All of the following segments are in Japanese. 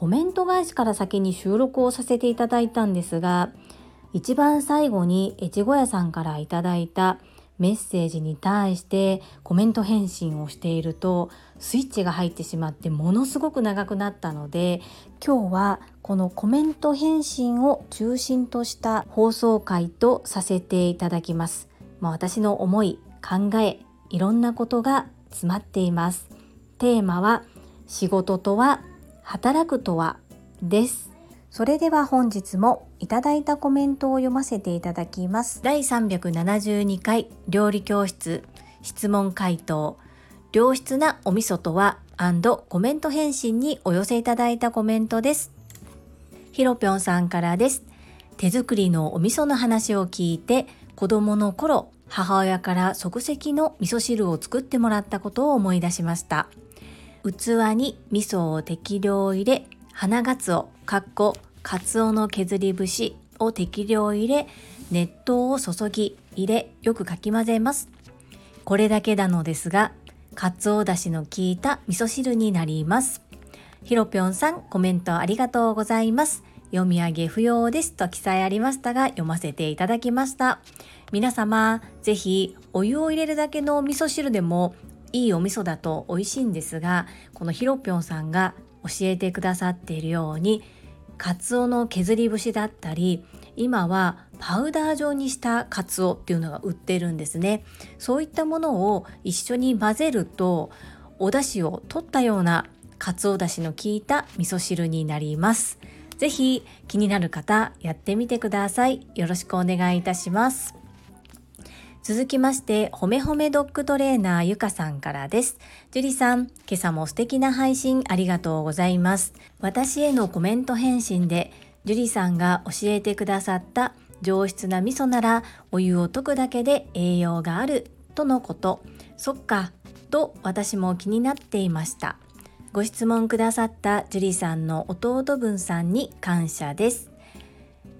コメント返しから先に収録をさせていただいたんですが一番最後に越後屋さんからいただいたメッセージに対してコメント返信をしているとスイッチが入ってしまってものすごく長くなったので今日はこのコメント返信を中心とした放送回とさせていただきます。まあ、私の思い考えいろんなことが詰まっています。テーマは仕事とは働くとは？です。それでは本日もいただいたコメントを読ませていただきます。第372回料理教室。質問回答。良質なお味噌とは？コメント返信にお寄せいただいたコメントです。ひろぴょんさんからです。手作りのお味噌の話を聞いて子供の頃母親から即席の味噌汁を作ってもらったことを思い出しました。器に味噌を適量入れ花がつおかっこかつおの削り節を適量入れ熱湯を注ぎ入れよくかき混ぜます。これだけなのですがかつおだしの効いた味噌汁になります。ひろぴょんさんコメントありがとうございます。読み上げ不要ですと記載ありましたが読ませていただきました。皆様ぜひお湯を入れるだけの味噌汁でもいいお味噌だと美味しいんですがこのひろぴょんさんが教えてくださっているようにカツオの削り節だったり今はパウダー状にしたカツオっていうのが売ってるんですね。そういったものを一緒に混ぜるとお出汁を取ったようなカツオだしの効いた味噌汁になります。ぜひ気になる方やってみてください。よろしくお願いいたします。続きまして、ほめほめドッグトレーナーゆかさんからです。樹里さん、今朝も素敵な配信ありがとうございます。私へのコメント返信で、樹里さんが教えてくださった上質な味噌ならお湯を溶くだけで栄養があるとのこと。そっか、と私も気になっていました。ご質問くださった樹里さんの弟分さんに感謝です。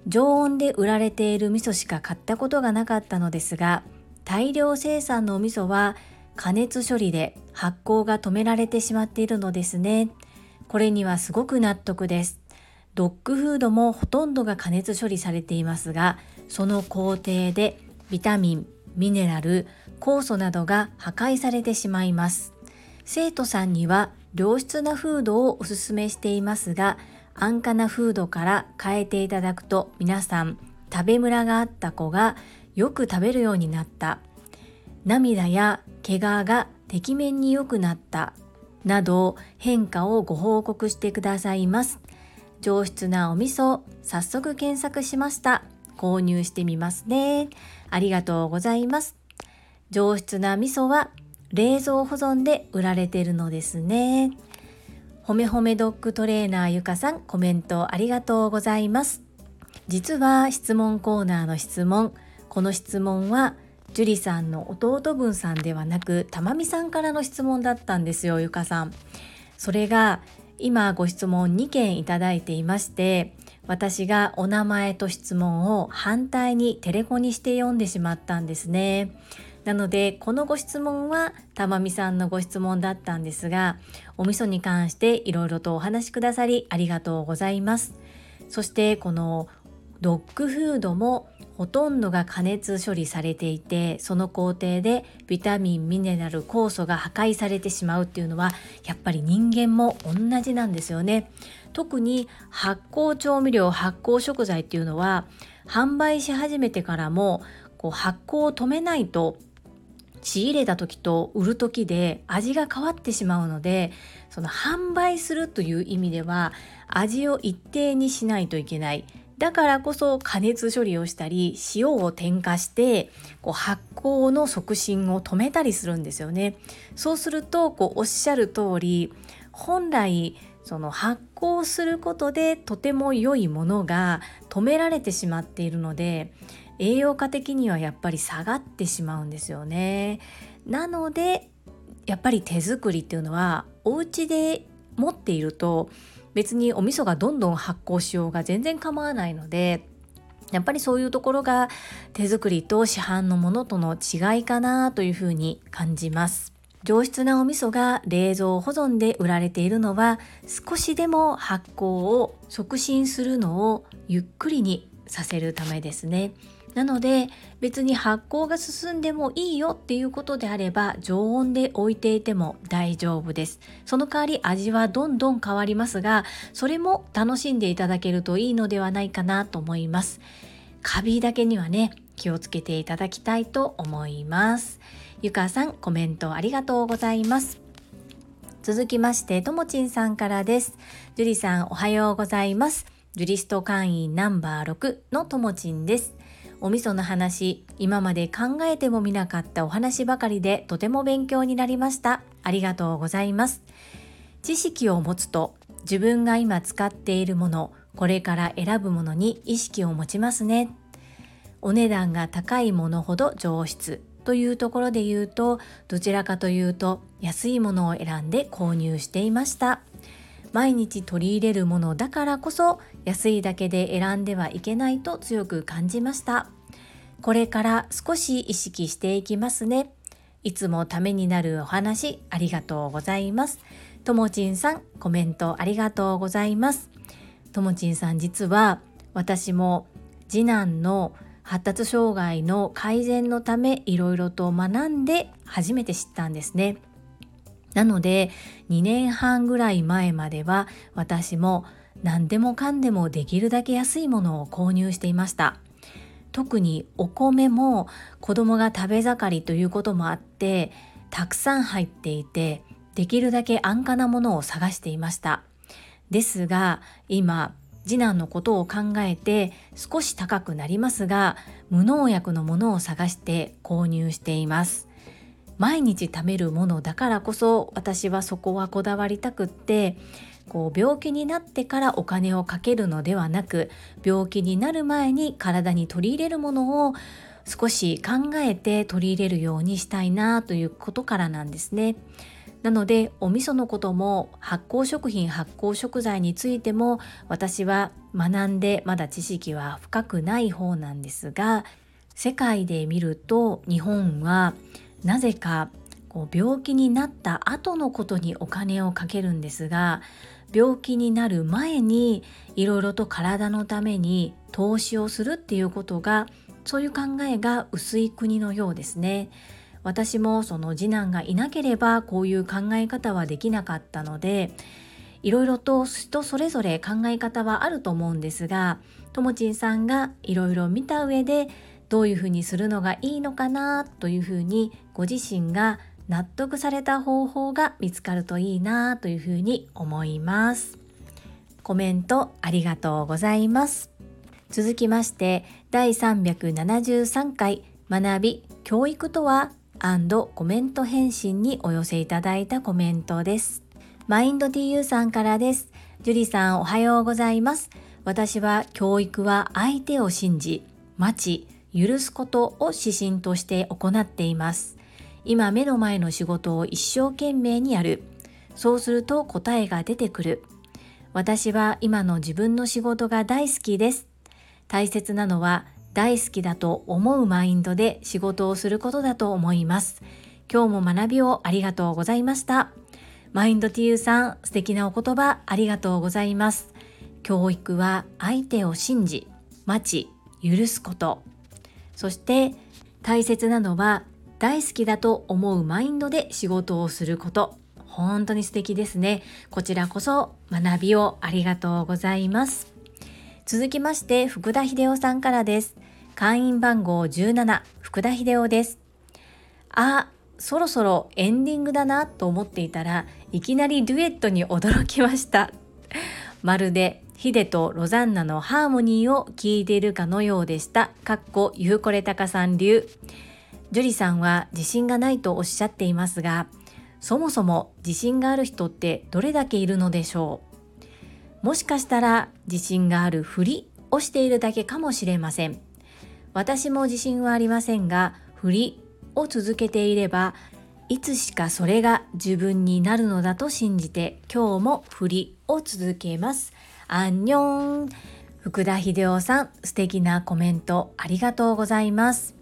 常温で売られている味噌しか買ったことがなかったのですが大量生産のお味噌は加熱処理で発酵が止められてしまっているのですね。これにはすごく納得です。ドッグフードもほとんどが加熱処理されていますがその工程でビタミンミネラル酵素などが破壊されてしまいます。生徒さんには良質なフードをおすすめしていますが安価なフードから変えていただくと皆さん食べムラがあった子がよく食べるようになった。涙や怪我がてきめんに良くなった。など変化をご報告してくださいます。上質なお味噌早速検索しました。購入してみますね。ありがとうございます。上質な味噌は冷蔵保存で売られてるのですね。ほめほめドッグトレーナーゆかさんコメントありがとうございます。実は質問コーナーの質問この質問は樹里さんの弟分さんではなくたまみさんからの質問だったんですよゆかさん。それが今ご質問2件いただいていまして私がお名前と質問を反対にテレコにして読んでしまったんですね。なのでこのご質問はたまみさんのご質問だったんですがお味噌に関していろいろとお話しくださりありがとうございます。そしてこのドッグフードもほとんどが加熱処理されていてその工程でビタミンミネラル酵素が破壊されてしまうっていうのはやっぱり人間も同じなんですよね。特に発酵調味料発酵食材っていうのは販売し始めてからもこう発酵を止めないと仕入れた時と売る時で味が変わってしまうのでその販売するという意味では味を一定にしないといけない。だからこそ加熱処理をしたり塩を添加してこう発酵の促進を止めたりするんですよねそうするとこうおっしゃる通り本来その発酵することでとても良いものが止められてしまっているので栄養価的にはやっぱり下がってしまうんですよね。なのでやっぱり手作りっていうのはお家で持っていると別にお味噌がどんどん発酵しようが全然構わないのでやっぱりそういうところが手作りと市販のものとの違いかなというふうに感じます。上質なお味噌が冷蔵保存で売られているのは少しでも発酵を促進するのをゆっくりにさせるためですね。なので別に発酵が進んでもいいよっていうことであれば常温で置いていても大丈夫です。その代わり味はどんどん変わりますがそれも楽しんでいただけるといいのではないかなと思います。カビだけにはね気をつけていただきたいと思います。ゆかさんコメントありがとうございます。続きましてともちんさんからです。樹里さんおはようございます。ジュリスト会員ナンバー6のともちんです。お味噌の話今まで考えてもみなかったお話ばかりでとても勉強になりました。ありがとうございます。知識を持つと自分が今使っているものこれから選ぶものに意識を持ちますね。お値段が高いものほど上質というところで言うとどちらかというと安いものを選んで購入していました。毎日取り入れるものだからこそ安いだけで選んではいけないと強く感じました。これから少し意識していきますね。いつもためになるお話ありがとうございます。ともちんさんコメントありがとうございます。ともちんさん実は私も次男の発達障害の改善のためいろいろと学んで初めて知ったんですね。なので2年半ぐらい前までは私も何でもかんでもできるだけ安いものを購入していました。特にお米も子供が食べ盛りということもあってたくさん入っていてできるだけ安価なものを探していました。ですが今次男のことを考えて少し高くなりますが無農薬のものを探して購入しています。毎日食べるものだからこそ私はそこはこだわりたくってこう病気になってからお金をかけるのではなく病気になる前に体に取り入れるものを少し考えて取り入れるようにしたいなということからなんですね。なのでお味噌のことも発酵食品発酵食材についても私は学んでまだ知識は深くない方なんですが世界で見ると日本はなぜかこう病気になった後のことにお金をかけるんですが病気になる前にいろいろと体のために投資をするっていうことがそういう考えが薄い国のようですね。私もその次男がいなければこういう考え方はできなかったのでいろいろと人それぞれ考え方はあると思うんですがともちんさんがいろいろ見た上でどういうふうにするのがいいのかなというふうにご自身が納得された方法が見つかるといいなというふうに思います。コメントありがとうございます。続きまして第373回学び教育とは？コメント返信にお寄せいただいたコメントです。マインド TU さんからです。ジュリさんおはようございます。私は教育は相手を信じ待ち許すことを指針として行っています。今目の前の仕事を一生懸命にやる。そうすると答えが出てくる。私は今の自分の仕事が大好きです。大切なのは大好きだと思うマインドで仕事をすることだと思います。今日も学びをありがとうございました。マインド TU さん、素敵なお言葉ありがとうございます。教育は相手を信じ、待ち、許すこと。そして大切なのは大好きだと思うマインドで仕事をすること。本当に素敵ですね。こちらこそ学びをありがとうございます。続きまして福田秀夫さんからです。会員番号17福田秀夫です。あそろそろエンディングだなと思っていたらいきなりデュエットに驚きました。まるでヒデとロザンナのハーモニーを聴いているかのようでした。かっこゆうこれたかさん流。ジュリさんは自信がないとおっしゃっていますが、そもそも自信がある人ってどれだけいるのでしょう？もしかしたら自信があるふりをしているだけかもしれません私も自信はありませんが振りを続けていればいつしかそれが自分になるのだと信じて今日も振りを続けますアンニョン福田秀夫さん素敵なコメントありがとうございます。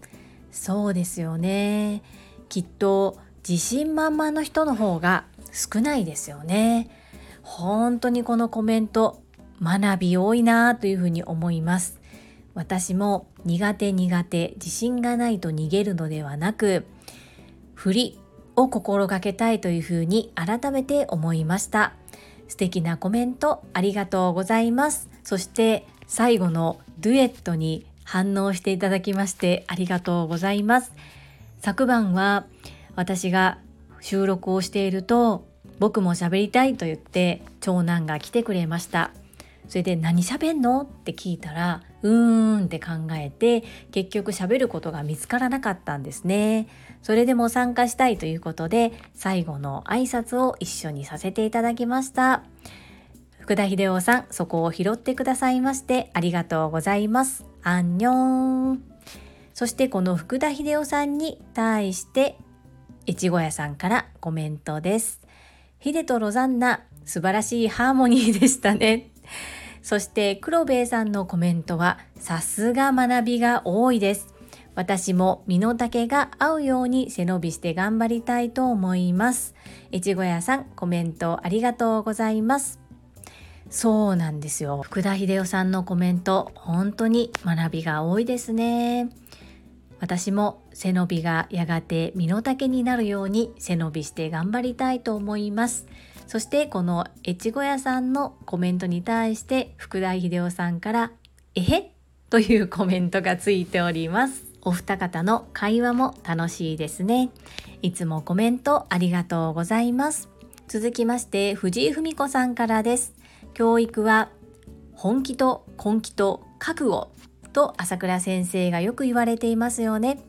そうですよね。きっと自信満々の人の方が少ないですよね。本当にこのコメント学び多いなというふうに思います。私も苦手苦手自信がないと逃げるのではなく振りを心がけたいというふうに改めて思いました。素敵なコメントありがとうございます。そして最後のデュエットに反応していただきましてありがとうございます。昨晩は私が収録をしていると僕も喋りたいと言って長男が来てくれました。それで何喋んのって聞いたらうーんって考えて結局喋ることが見つからなかったんですね。それでも参加したいということで最後の挨拶を一緒にさせていただきました。福田秀夫さんそこを拾ってくださいましてありがとうございます。アンニョン。そしてこの福田秀夫さんに対して越後屋さんからコメントです。ヒデとロザンナ素晴らしいハーモニーでしたね。そして黒兵衛さんのコメントはさすが学びが多いです。私も身の丈が合うように背伸びして頑張りたいと思います。越後屋さんコメントありがとうございます。そうなんですよ。福田秀夫さんのコメント本当に学びが多いですね。私も背伸びがやがて身の丈になるように背伸びして頑張りたいと思います。そしてこの越後屋さんのコメントに対して福田秀夫さんから「えへ?」というコメントがついております。お二方の会話も楽しいですねいつもコメントありがとうございます続きまして藤井文子さんからです教育は本気と根気と覚悟と朝倉先生がよく言われていますよね。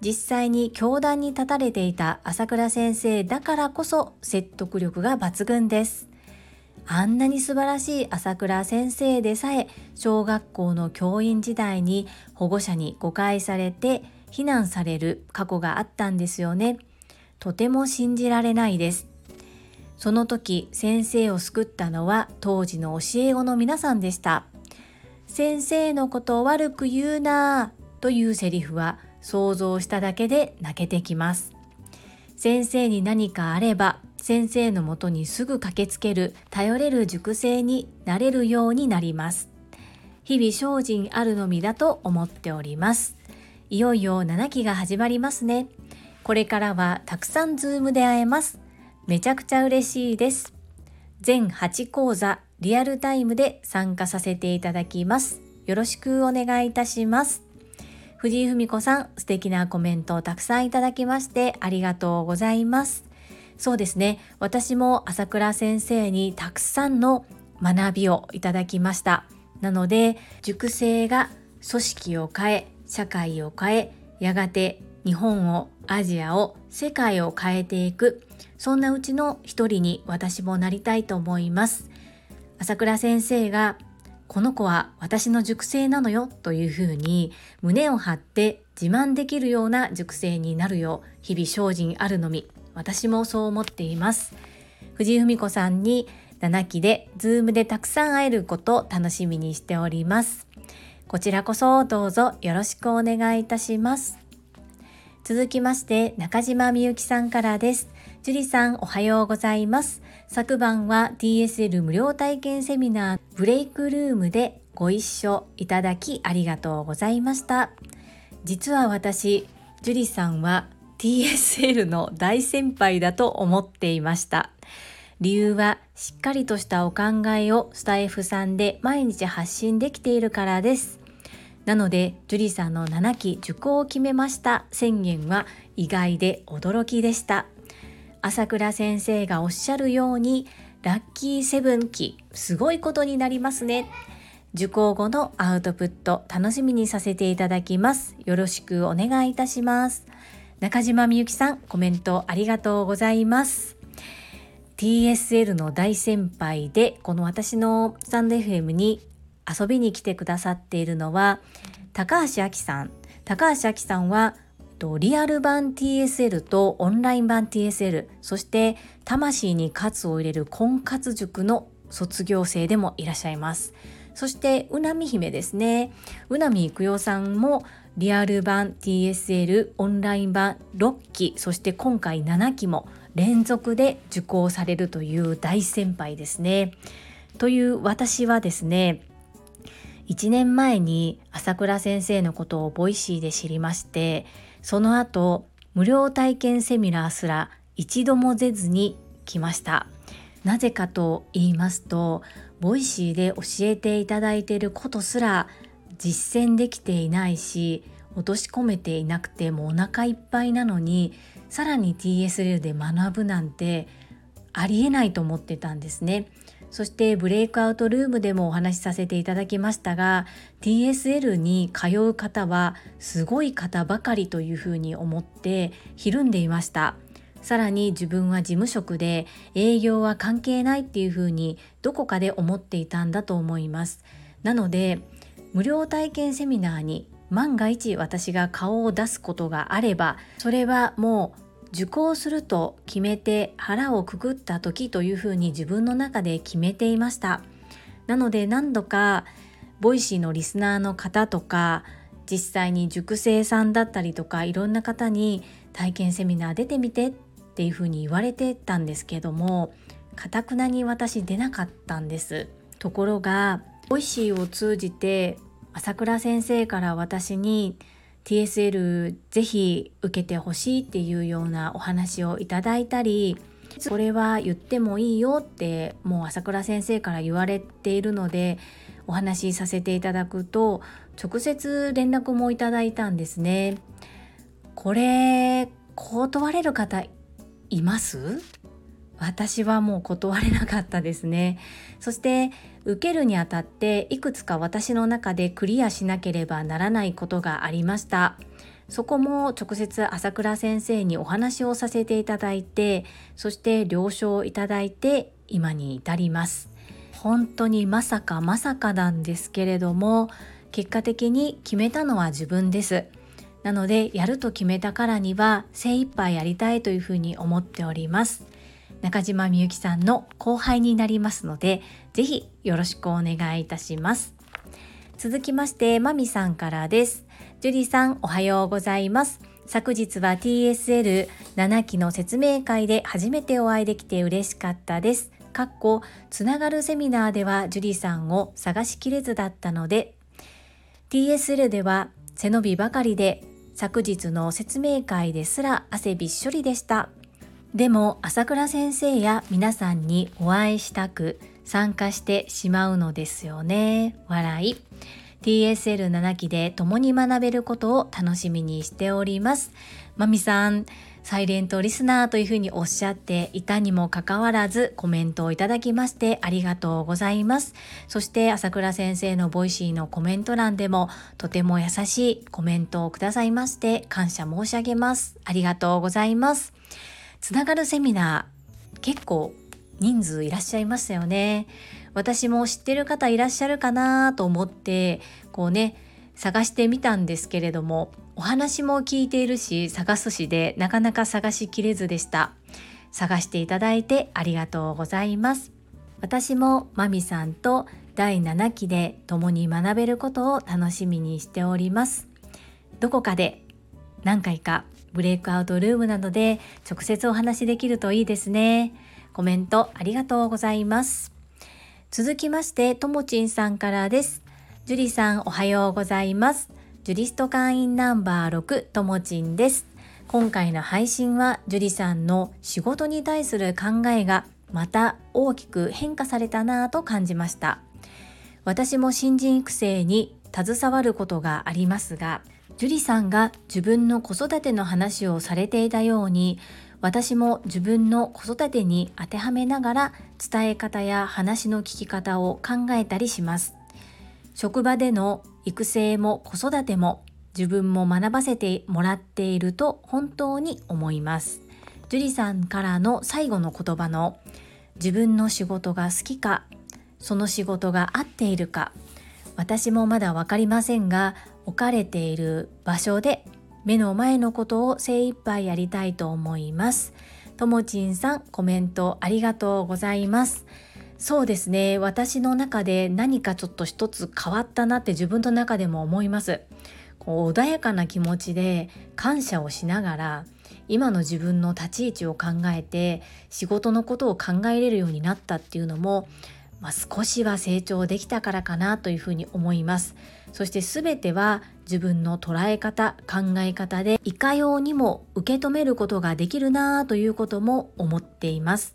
実際に教壇に立たれていた朝倉先生だからこそ説得力が抜群です。あんなに素晴らしい朝倉先生でさえ小学校の教員時代に保護者に誤解されて非難される過去があったんですよね。とても信じられないです。その時先生を救ったのは当時の教え子の皆さんでした先生のことを悪く言うなぁというセリフは想像しただけで泣けてきます先生に何かあれば先生のもとにすぐ駆けつける頼れる塾生になれるようになります日々精進あるのみだと思っておりますいよいよ7期が始まりますねこれからはたくさんズームで会えますめちゃくちゃ嬉しいです。全8講座リアルタイムで参加させていただきます。よろしくお願いいたします。藤井文子さん、素敵なコメントをたくさんいただきましてありがとうございます。そうですね、私も朝倉先生にたくさんの学びをいただきました。なので、塾生が組織を変え、社会を変え、やがて日本を、アジアを、世界を変えていく、そんなうちの一人に私もなりたいと思います。朝倉先生がこの子は私の塾生なのよというふうに胸を張って自慢できるような塾生になるよう日々精進あるのみ私もそう思っています藤井文子さんに7期でズームでたくさん会えることを楽しみにしておりますこちらこそどうぞよろしくお願いいたします続きまして中島みゆきさんからです樹里さんおはようございます。昨晩は TSL 無料体験セミナーブレイクルームでご一緒いただきありがとうございました。実は私、樹里さんは TSL の大先輩だと思っていました。理由はしっかりとしたお考えをスタイフさんで毎日発信できているからです。なので、樹里さんの7期受講を決めました宣言は意外で驚きでした。朝倉先生がおっしゃるようにラッキーセブン期すごいことになりますね受講後のアウトプット楽しみにさせていただきますよろしくお願いいたします中島みゆきさんコメントありがとうございます。TSL の大先輩でこの私のスタンド FM に遊びに来てくださっているのは高橋明さん。高橋明さんはリアル版 TSL とオンライン版 TSL そして魂に活を入れる婚活塾の卒業生でもいらっしゃいます。そしてうなみ姫ですね。うなみいくよさんもリアル版 TSL オンライン版6期そして今回7期も連続で受講されるという大先輩ですね。という私はですね1年前に朝倉先生のことを Voicy で知りましてその後無料体験セミナーすら一度も出ずに来ました。なぜかと言いますと Voicy で教えていただいていることすら実践できていないし落とし込めていなくてもお腹いっぱいなのにさらに TSL で学ぶなんてありえないと思ってたんですね。そしてブレイクアウトルームでもお話しさせていただきましたが TSL に通う方はすごい方ばかりというふうに思ってひるんでいましたさらに自分は事務職で営業は関係ないっていうふうにどこかで思っていたんだと思いますなので無料体験セミナーに万が一私が顔を出すことがあればそれはもう受講すると決めて腹をくくった時というふうに自分の中で決めていました。なので何度か Voicy のリスナーの方とか実際に塾生さんだったりとかいろんな方に体験セミナー出てみてっていうふうに言われてたんですけどもかたくなに私出なかったんです。ところが Voicy を通じて朝倉先生から私に TSL ぜひ受けてほしいっていうようなお話をいただいたりこれは言ってもいいよってもう朝倉先生から言われているのでお話しさせていただくと直接連絡もいただいたんですね。これ断れる方います？私はもう断れなかったですね。そして受けるにあたっていくつか私の中でクリアしなければならないことがありました。そこも直接朝倉先生にお話をさせていただいてそして了承をいただいて今に至ります。本当にまさかまさかなんですけれども結果的に決めたのは自分です。なのでやると決めたからには精一杯やりたいというふうに思っております。中島みゆきさんの後輩になりますので、ぜひよろしくお願いいたします。続きまして、まみさんからです。ジュリさん、おはようございます。昨日は TSL7 期の説明会で初めてお会いできて嬉しかったです。かっこつながるセミナーではジュリさんを探しきれずだったので TSL では背伸びばかりで昨日の説明会ですら汗びっしょりでしたでも朝倉先生や皆さんにお会いしたく参加してしまうのですよね。笑い。TSL7 期で共に学べることを楽しみにしております。まみさん、サイレントリスナーというふうにおっしゃっていたにもかかわらずコメントをいただきましてありがとうございます。そして朝倉先生の Voicy のコメント欄でもとても優しいコメントをくださいまして感謝申し上げます。ありがとうございます。つながるセミナー結構人数いらっしゃいましたよね。私も知ってる方いらっしゃるかなと思ってこうね探してみたんですけれどもお話も聞いているし探すしでなかなか探しきれずでした。探していただいてありがとうございます。私もまみさんと第7期で共に学べることを楽しみにしております。どこかで何回かブレイクアウトルームなどで直接お話しできるといいですね。コメントありがとうございます。続きまして、ともちんさんからです。ジュリさんおはようございます。ジュリスト会員ナンバー6ともちんです。今回の配信はジュリさんの仕事に対する考えがまた大きく変化されたなぁと感じました。私も新人育成に携わることがありますが、樹里さんが自分の子育ての話をされていたように私も自分の子育てに当てはめながら伝え方や話の聞き方を考えたりします。職場での育成も子育ても自分も学ばせてもらっていると本当に思います。樹里さんからの最後の言葉の自分の仕事が好きかその仕事が合っているか私もまだ分かりませんが置かれている場所で目の前のことを精一杯やりたいと思います。ともちんさんコメントありがとうございます。そうですね。私の中で何かちょっと一つ変わったなって自分の中でも思います。こう穏やかな気持ちで感謝をしながら今の自分の立ち位置を考えて仕事のことを考えれるようになったっていうのもまあ、少しは成長できたからかなというふうに思います。そして全ては自分の捉え方考え方でいかようにも受け止めることができるなということも思っています。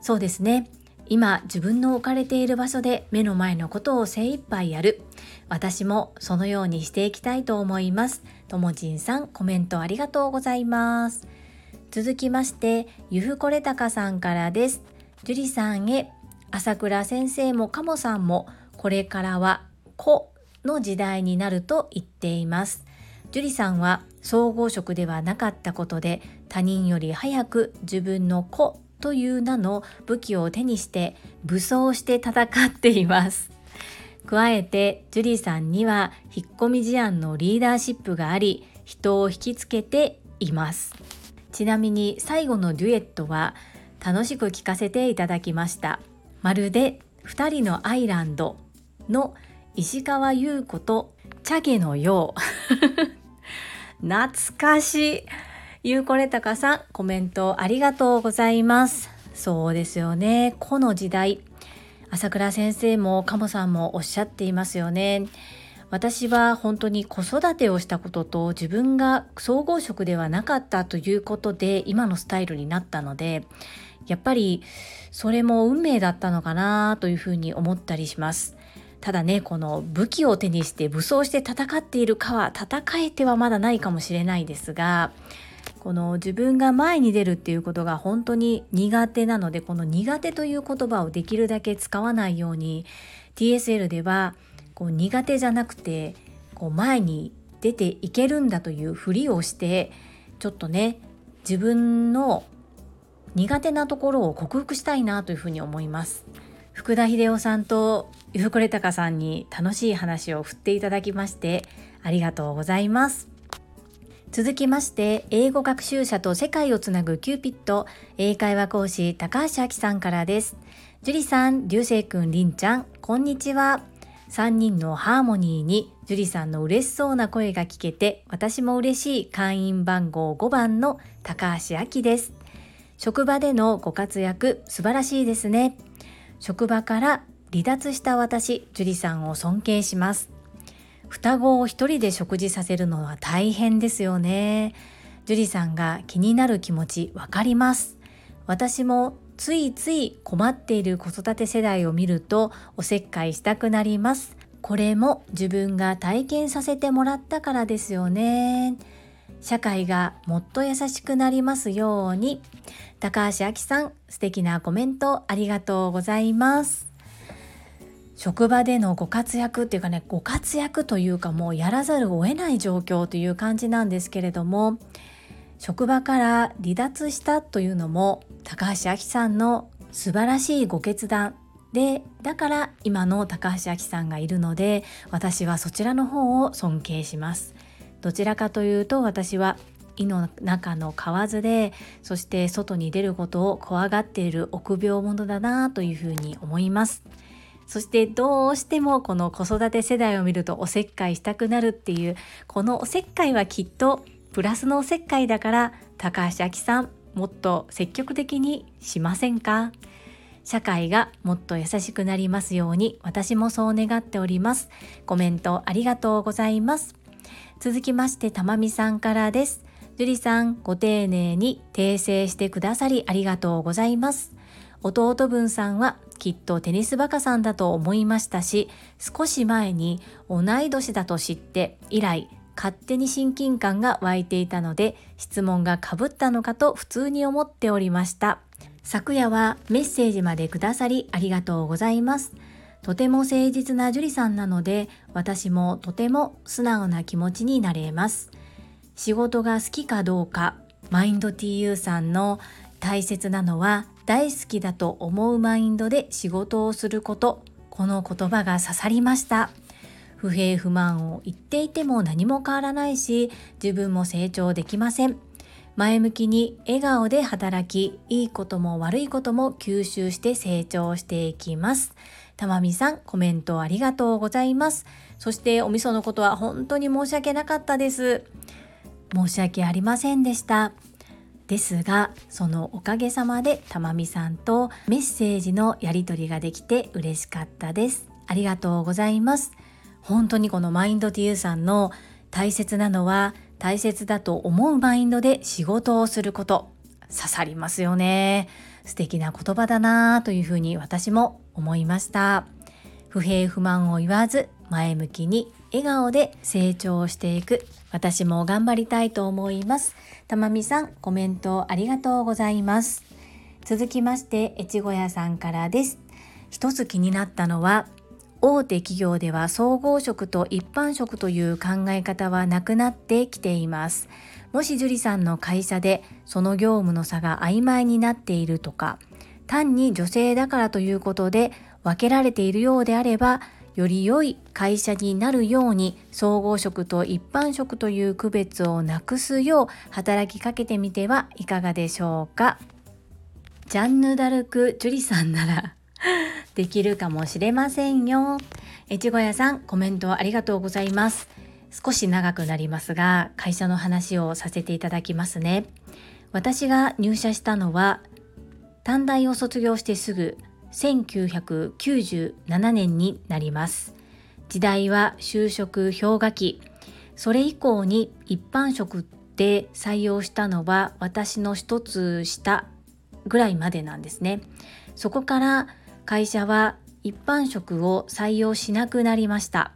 そうですね。今自分の置かれている場所で目の前のことを精一杯やる。私もそのようにしていきたいと思います。ともちんさんコメントありがとうございます。続きましてゆふこれたかさんからです。樹里さんへ。朝倉先生も鴨さんもこれからは子の時代になると言っています。樹里さんは総合職ではなかったことで他人より早く自分の子という名の武器を手にして武装して戦っています。加えて樹里さんには引っ込み思案のリーダーシップがあり人を引きつけています。ちなみに最後のデュエットは楽しく聴かせていただきました。まるで2人のアイランドの石川優子とチャゲのよう。懐かしい。ゆうこれたかさんコメントありがとうございます。そうですよね。この時代。朝倉先生も鴨さんもおっしゃっていますよね。私は本当に子育てをしたことと自分が総合職ではなかったということで今のスタイルになったのでやっぱりそれも運命だったのかなというふうに思ったりします。ただねこの武器を手にして武装して戦っているかは戦えてはまだないかもしれないですがこの自分が前に出るっていうことが本当に苦手なのでこの苦手という言葉をできるだけ使わないように TSL ではこう苦手じゃなくてこう前に出ていけるんだというふりをしてちょっとね自分の苦手なところを克服したいなというふうに思います。福田秀夫さんとゆふこれたかさんに楽しい話を振っていただきましてありがとうございます。続きまして英語学習者と世界をつなぐキューピット英会話講師高橋明さんからです。樹里さん、流星くん、りんちゃん、こんにちは。3人のハーモニーに樹里さんの嬉しそうな声が聞けて私も嬉しい会員番号5番の高橋明です。職場でのご活躍素晴らしいですね。職場から離脱した私樹里さんを尊敬します。双子を一人で食事させるのは大変ですよね。樹里さんが気になる気持ちわかります。私もついつい困っている子育て世代を見るとおせっかいしたくなります。これも自分が体験させてもらったからですよね。社会がもっと優しくなりますように。高橋明さん素敵なコメントありがとうございます。職場でのご活躍っていうかねご活躍というかもうやらざるを得ない状況という感じなんですけれども職場から離脱したというのも高橋明さんの素晴らしいご決断でだから今の高橋明さんがいるので私はそちらの方を尊敬します。どちらかというと私は胃の中の蛙でそして外に出ることを怖がっている臆病者だなというふうに思います。そしてどうしてもこの子育て世代を見るとおせっかいしたくなるっていうこのおせっかいはきっとプラスのおせっかいだから高橋明さんもっと積極的にしませんか？社会がもっと優しくなりますように私もそう願っております。コメントありがとうございます。続きましてたまみさんからです。樹里さんご丁寧に訂正してくださりありがとうございます。弟分さんはきっとテニスバカさんだと思いましたし少し前に同い年だと知って以来勝手に親近感が湧いていたので質問がかぶったのかと普通に思っておりました。昨夜はメッセージまでくださりありがとうございます。とても誠実な樹里さんなので私もとても素直な気持ちになれます。仕事が好きかどうかマインド TU さんの大切なのは大好きだと思うマインドで仕事をすること。この言葉が刺さりました。不平不満を言っていても何も変わらないし自分も成長できません。前向きに笑顔で働きいいことも悪いことも吸収して成長していきます。たまみさんコメントありがとうございます。そしてお味噌のことは本当に申し訳なかったです。申し訳ありませんでした。ですがそのおかげさまでたまみさんとメッセージのやり取りができて嬉しかったです。ありがとうございます。本当にこのマインド TU さんの大切なのは大切だと思うマインドで仕事をすること。刺さりますよね。素敵な言葉だなというふうに私も思いました。不平不満を言わず前向きに笑顔で成長していく。私も頑張りたいと思います。たまみさんコメントありがとうございます。続きまして越後屋さんからです。一つ気になったのは大手企業では総合職と一般職という考え方はなくなってきています。もし樹里さんの会社でその業務の差が曖昧になっているとか単に女性だからということで分けられているようであればより良い会社になるように総合職と一般職という区別をなくすよう働きかけてみてはいかがでしょうか？ジャンヌ・ダルク・ジュリさんならできるかもしれませんよ。越後屋さんコメントありがとうございます。少し長くなりますが会社の話をさせていただきますね。私が入社したのは短大を卒業してすぐ1997年になります。時代は就職氷河期。それ以降に一般職で採用したのは私の一つ下ぐらいまでなんですね。そこから会社は一般職を採用しなくなりました。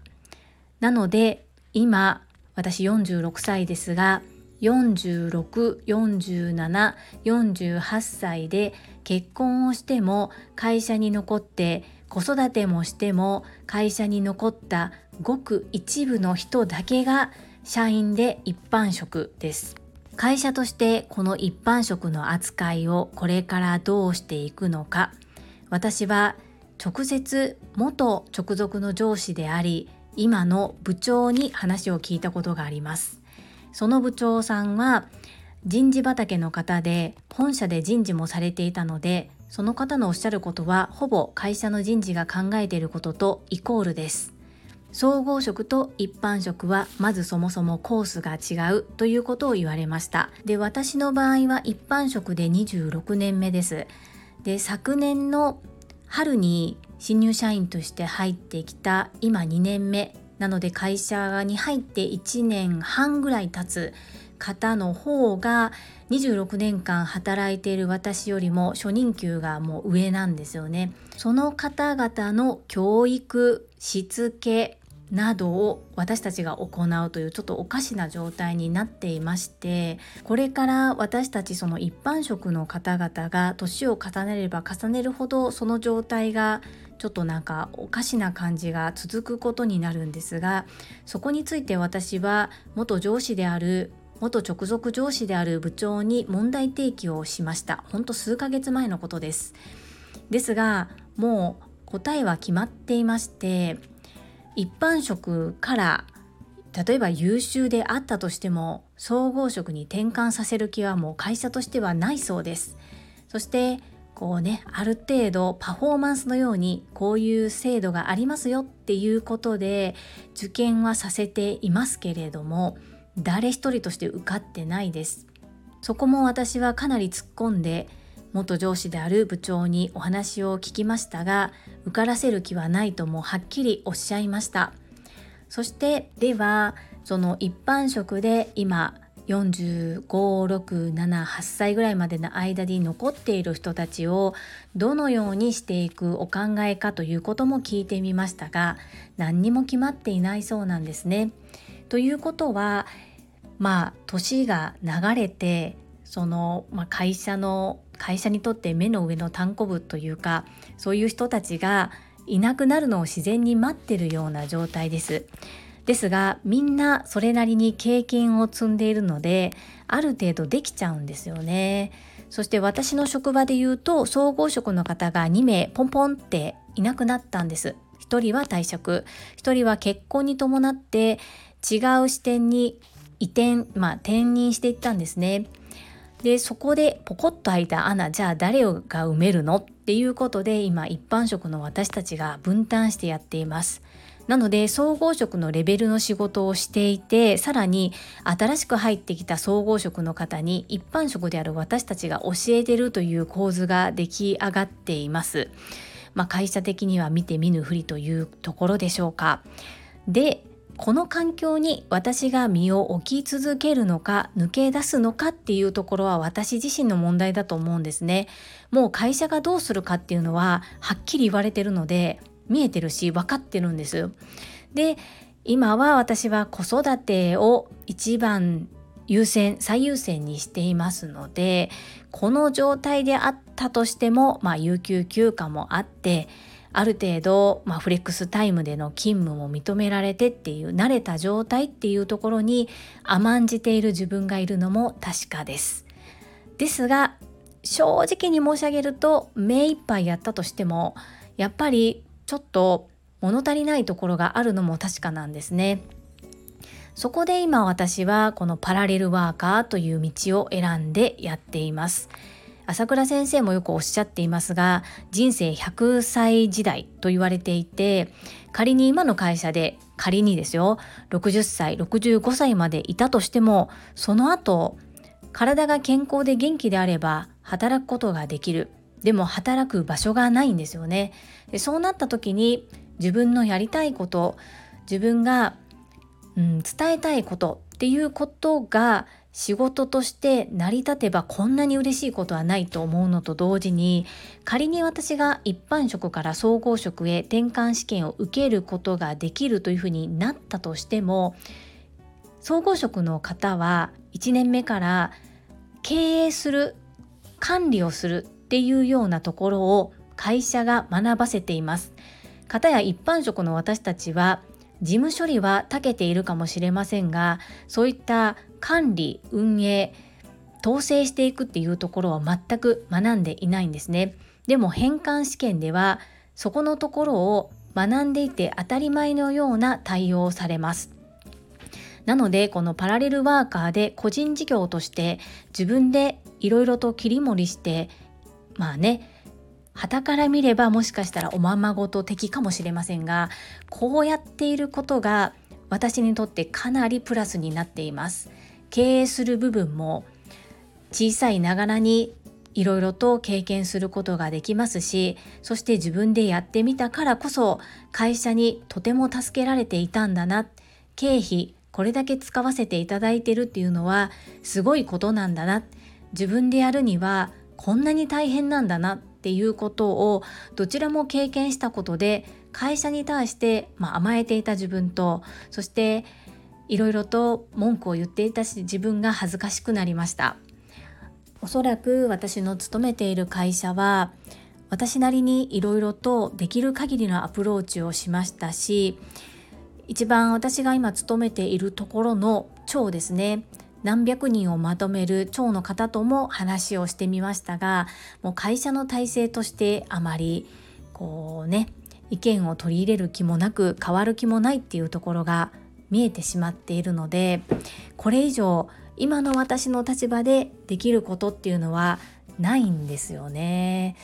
なので今私46歳ですが464748歳で結婚をしても会社に残って子育てもしても会社に残ったごく一部の人だけが社員で一般職です。会社としてこの一般職の扱いをこれからどうしていくのか。私は直接元直属の上司であり今の部長に話を聞いたことがあります。その部長さんは人事畑の方で本社で人事もされていたのでその方のおっしゃることはほぼ会社の人事が考えていることとイコールです。総合職と一般職はまずそもそもコースが違うということを言われました。で私の場合は一般職で26年目です。で昨年の春に新入社員として入ってきた今2年目なので会社に入って1年半ぐらい経つ方の方が26年間働いている私よりも初任給がもう上なんですよね。その方々の教育しつけなどを私たちが行うというちょっとおかしな状態になっていましてこれから私たちその一般職の方々が年を重ねれば重ねるほどその状態がちょっとなんかおかしな感じが続くことになるんですがそこについて私は元上司である元直属上司である部長に問題提起をしました。ほんと数ヶ月前のことです。ですがもう答えは決まっていまして一般職から例えば優秀であったとしても総合職に転換させる気はもう会社としてはないそうです。そしてこうねある程度パフォーマンスのようにこういう制度がありますよっていうことで受験はさせていますけれども誰一人として受かってないです。そこも私はかなり突っ込んで元上司である部長にお話を聞きましたが受からせる気はないともはっきりおっしゃいました。そしてではその一般職で今45678歳ぐらいまでの間に残っている人たちをどのようにしていくお考えかということも聞いてみましたが何にも決まっていないそうなんですね。ということはまあ年が流れてその、まあ、会社の会社にとって目の上の単行部というかそういう人たちがいなくなるのを自然に待ってるような状態です。ですがみんなそれなりに経験を積んでいるのである程度できちゃうんですよね。そして私の職場で言うと総合職の方が2名ポンポンっていなくなったんです。1人は退職。1人は結婚に伴って違う視点に移転まあ転任していったんですね。でそこでポコッと開いた穴じゃあ誰が埋めるの？っていうことで今一般職の私たちが分担してやっています。なので総合職のレベルの仕事をしていてさらに新しく入ってきた総合職の方に一般職である私たちが教えてるという構図が出来上がっています。まあ、会社的には見て見ぬふりというところでしょうか。でこの環境に私が身を置き続けるのか抜け出すのかっていうところは私自身の問題だと思うんですね。もう会社がどうするかっていうのははっきり言われてるので見えてるし分かってるんです。で今は私は子育てを一番優先最優先にしていますのでこの状態であったとしても、まあ、有給休暇もあってある程度、まあ、フレックスタイムでの勤務も認められてっていう慣れた状態っていうところに甘んじている自分がいるのも確かです。ですが正直に申し上げると目いっぱいやったとしてもやっぱりちょっと物足りないところがあるのも確かなんですね。そこで今私はこのパラレルワーカーという道を選んでやっています。朝倉先生もよくおっしゃっていますが人生100歳時代と言われていて仮に今の会社で仮にですよ60歳65歳までいたとしてもその後体が健康で元気であれば働くことができるでも働く場所がないんですよね。でそうなった時に自分のやりたいこと自分が、うん、伝えたいことっていうことが仕事として成り立てばこんなに嬉しいことはないと思うのと同時に仮に私が一般職から総合職へ転換試験を受けることができるというふうになったとしても総合職の方は1年目から経営する管理をするっていうようなところを会社が学ばせています。方や一般職の私たちは事務処理は長けているかもしれませんがそういった管理運営統制していくっていうところは全く学んでいないんですね。でも返還試験ではそこのところを学んでいて当たり前のような対応をされます。なのでこのパラレルワーカーで個人事業として自分でいろいろと切り盛りしてまあね旗から見ればもしかしたらおままごと的かもしれませんがこうやっていることが私にとってかなりプラスになっています。経営する部分も小さいながらにいろいろと経験することができますしそして自分でやってみたからこそ会社にとても助けられていたんだな。経費これだけ使わせていただいてるっていうのはすごいことなんだな。自分でやるにはこんなに大変なんだなっていうことをどちらも経験したことで会社に対して、まあ、甘えていた自分とそしていろいろと文句を言っていたし自分が恥ずかしくなりました。おそらく私の勤めている会社は私なりにいろいろとできる限りのアプローチをしましたし一番私が今勤めているところの長ですね。何百人をまとめる長の方とも話をしてみましたがもう会社の体制としてあまりこうね意見を取り入れる気もなく変わる気もないっていうところが見えてしまっているのでこれ以上今の私の立場でできることっていうのはないんですよね。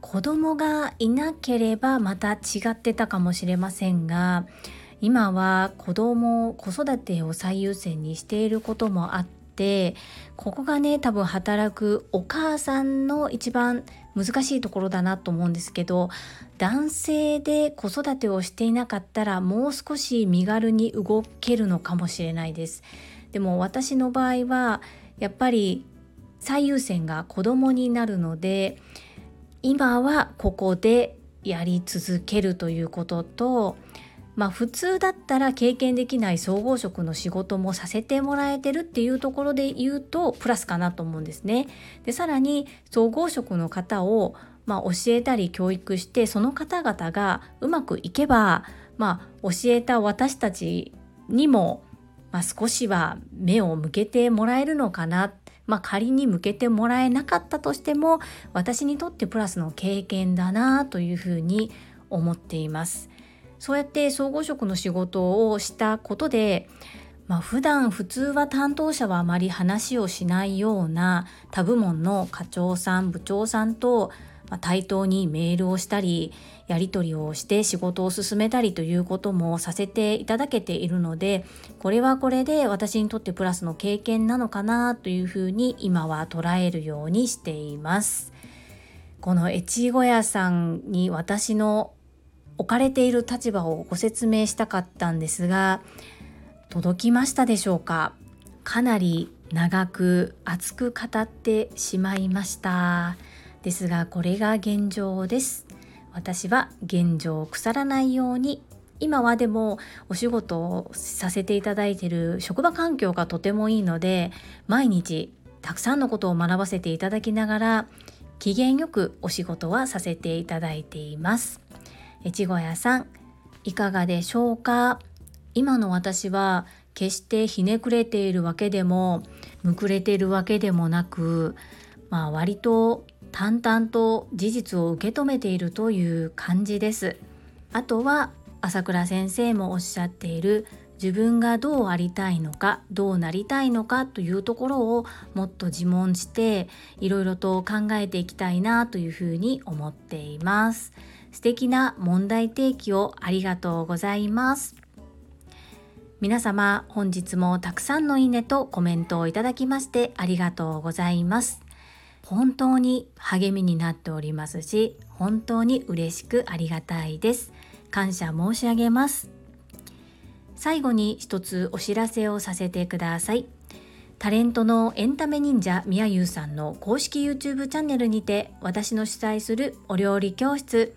子供がいなければまた違ってたかもしれませんが今は子供子育てを最優先にしていることもあってここがね多分働くお母さんの一番難しいところだなと思うんですけど男性で子育てをしていなかったらもう少し身軽に動けるのかもしれないです。でも私の場合はやっぱり最優先が子供になるので今はここでやり続けるということとまあ普通だったら経験できない総合職の仕事もさせてもらえてるっていうところで言うとプラスかなと思うんですね。でさらに総合職の方をまあ、教えたり教育してその方々がうまくいけば、まあ、教えた私たちにも、まあ、少しは目を向けてもらえるのかなまあ、仮に向けてもらえなかったとしても私にとってプラスの経験だなというふうに思っていますそうやって総合職の仕事をしたことでまあ、普段普通は担当者はあまり話をしないような他部門の課長さん部長さんと、対等にメールをしたりやり取りをして仕事を進めたりということもさせていただけているのでこれはこれで私にとってプラスの経験なのかなというふうに今は捉えるようにしています。この越後屋さんに私の置かれている立場をご説明したかったんですが届きましたでしょうか？かなり長く熱く語ってしまいました。ですがこれが現状です。私は現状腐らないように今はでもお仕事をさせていただいている職場環境がとてもいいので毎日たくさんのことを学ばせていただきながら機嫌よくお仕事はさせていただいています。越後屋さんいかがでしょうか？今の私は決してひねくれているわけでもむくれているわけでもなくまあ割と淡々と事実を受け止めているという感じです。あとは朝倉先生もおっしゃっている自分がどうありたいのかどうなりたいのかというところをもっと自問していろいろと考えていきたいなというふうに思っています。素敵な問題提起をありがとうございます。皆様本日もたくさんのいいねとコメントをいただきましてありがとうございます。本当に励みになっておりますし本当に嬉しくありがたいです。感謝申し上げます。最後に一つお知らせをさせてください。タレントのエンタメ忍者みやゆうさんの公式 YouTube チャンネルにて私の主催するお料理教室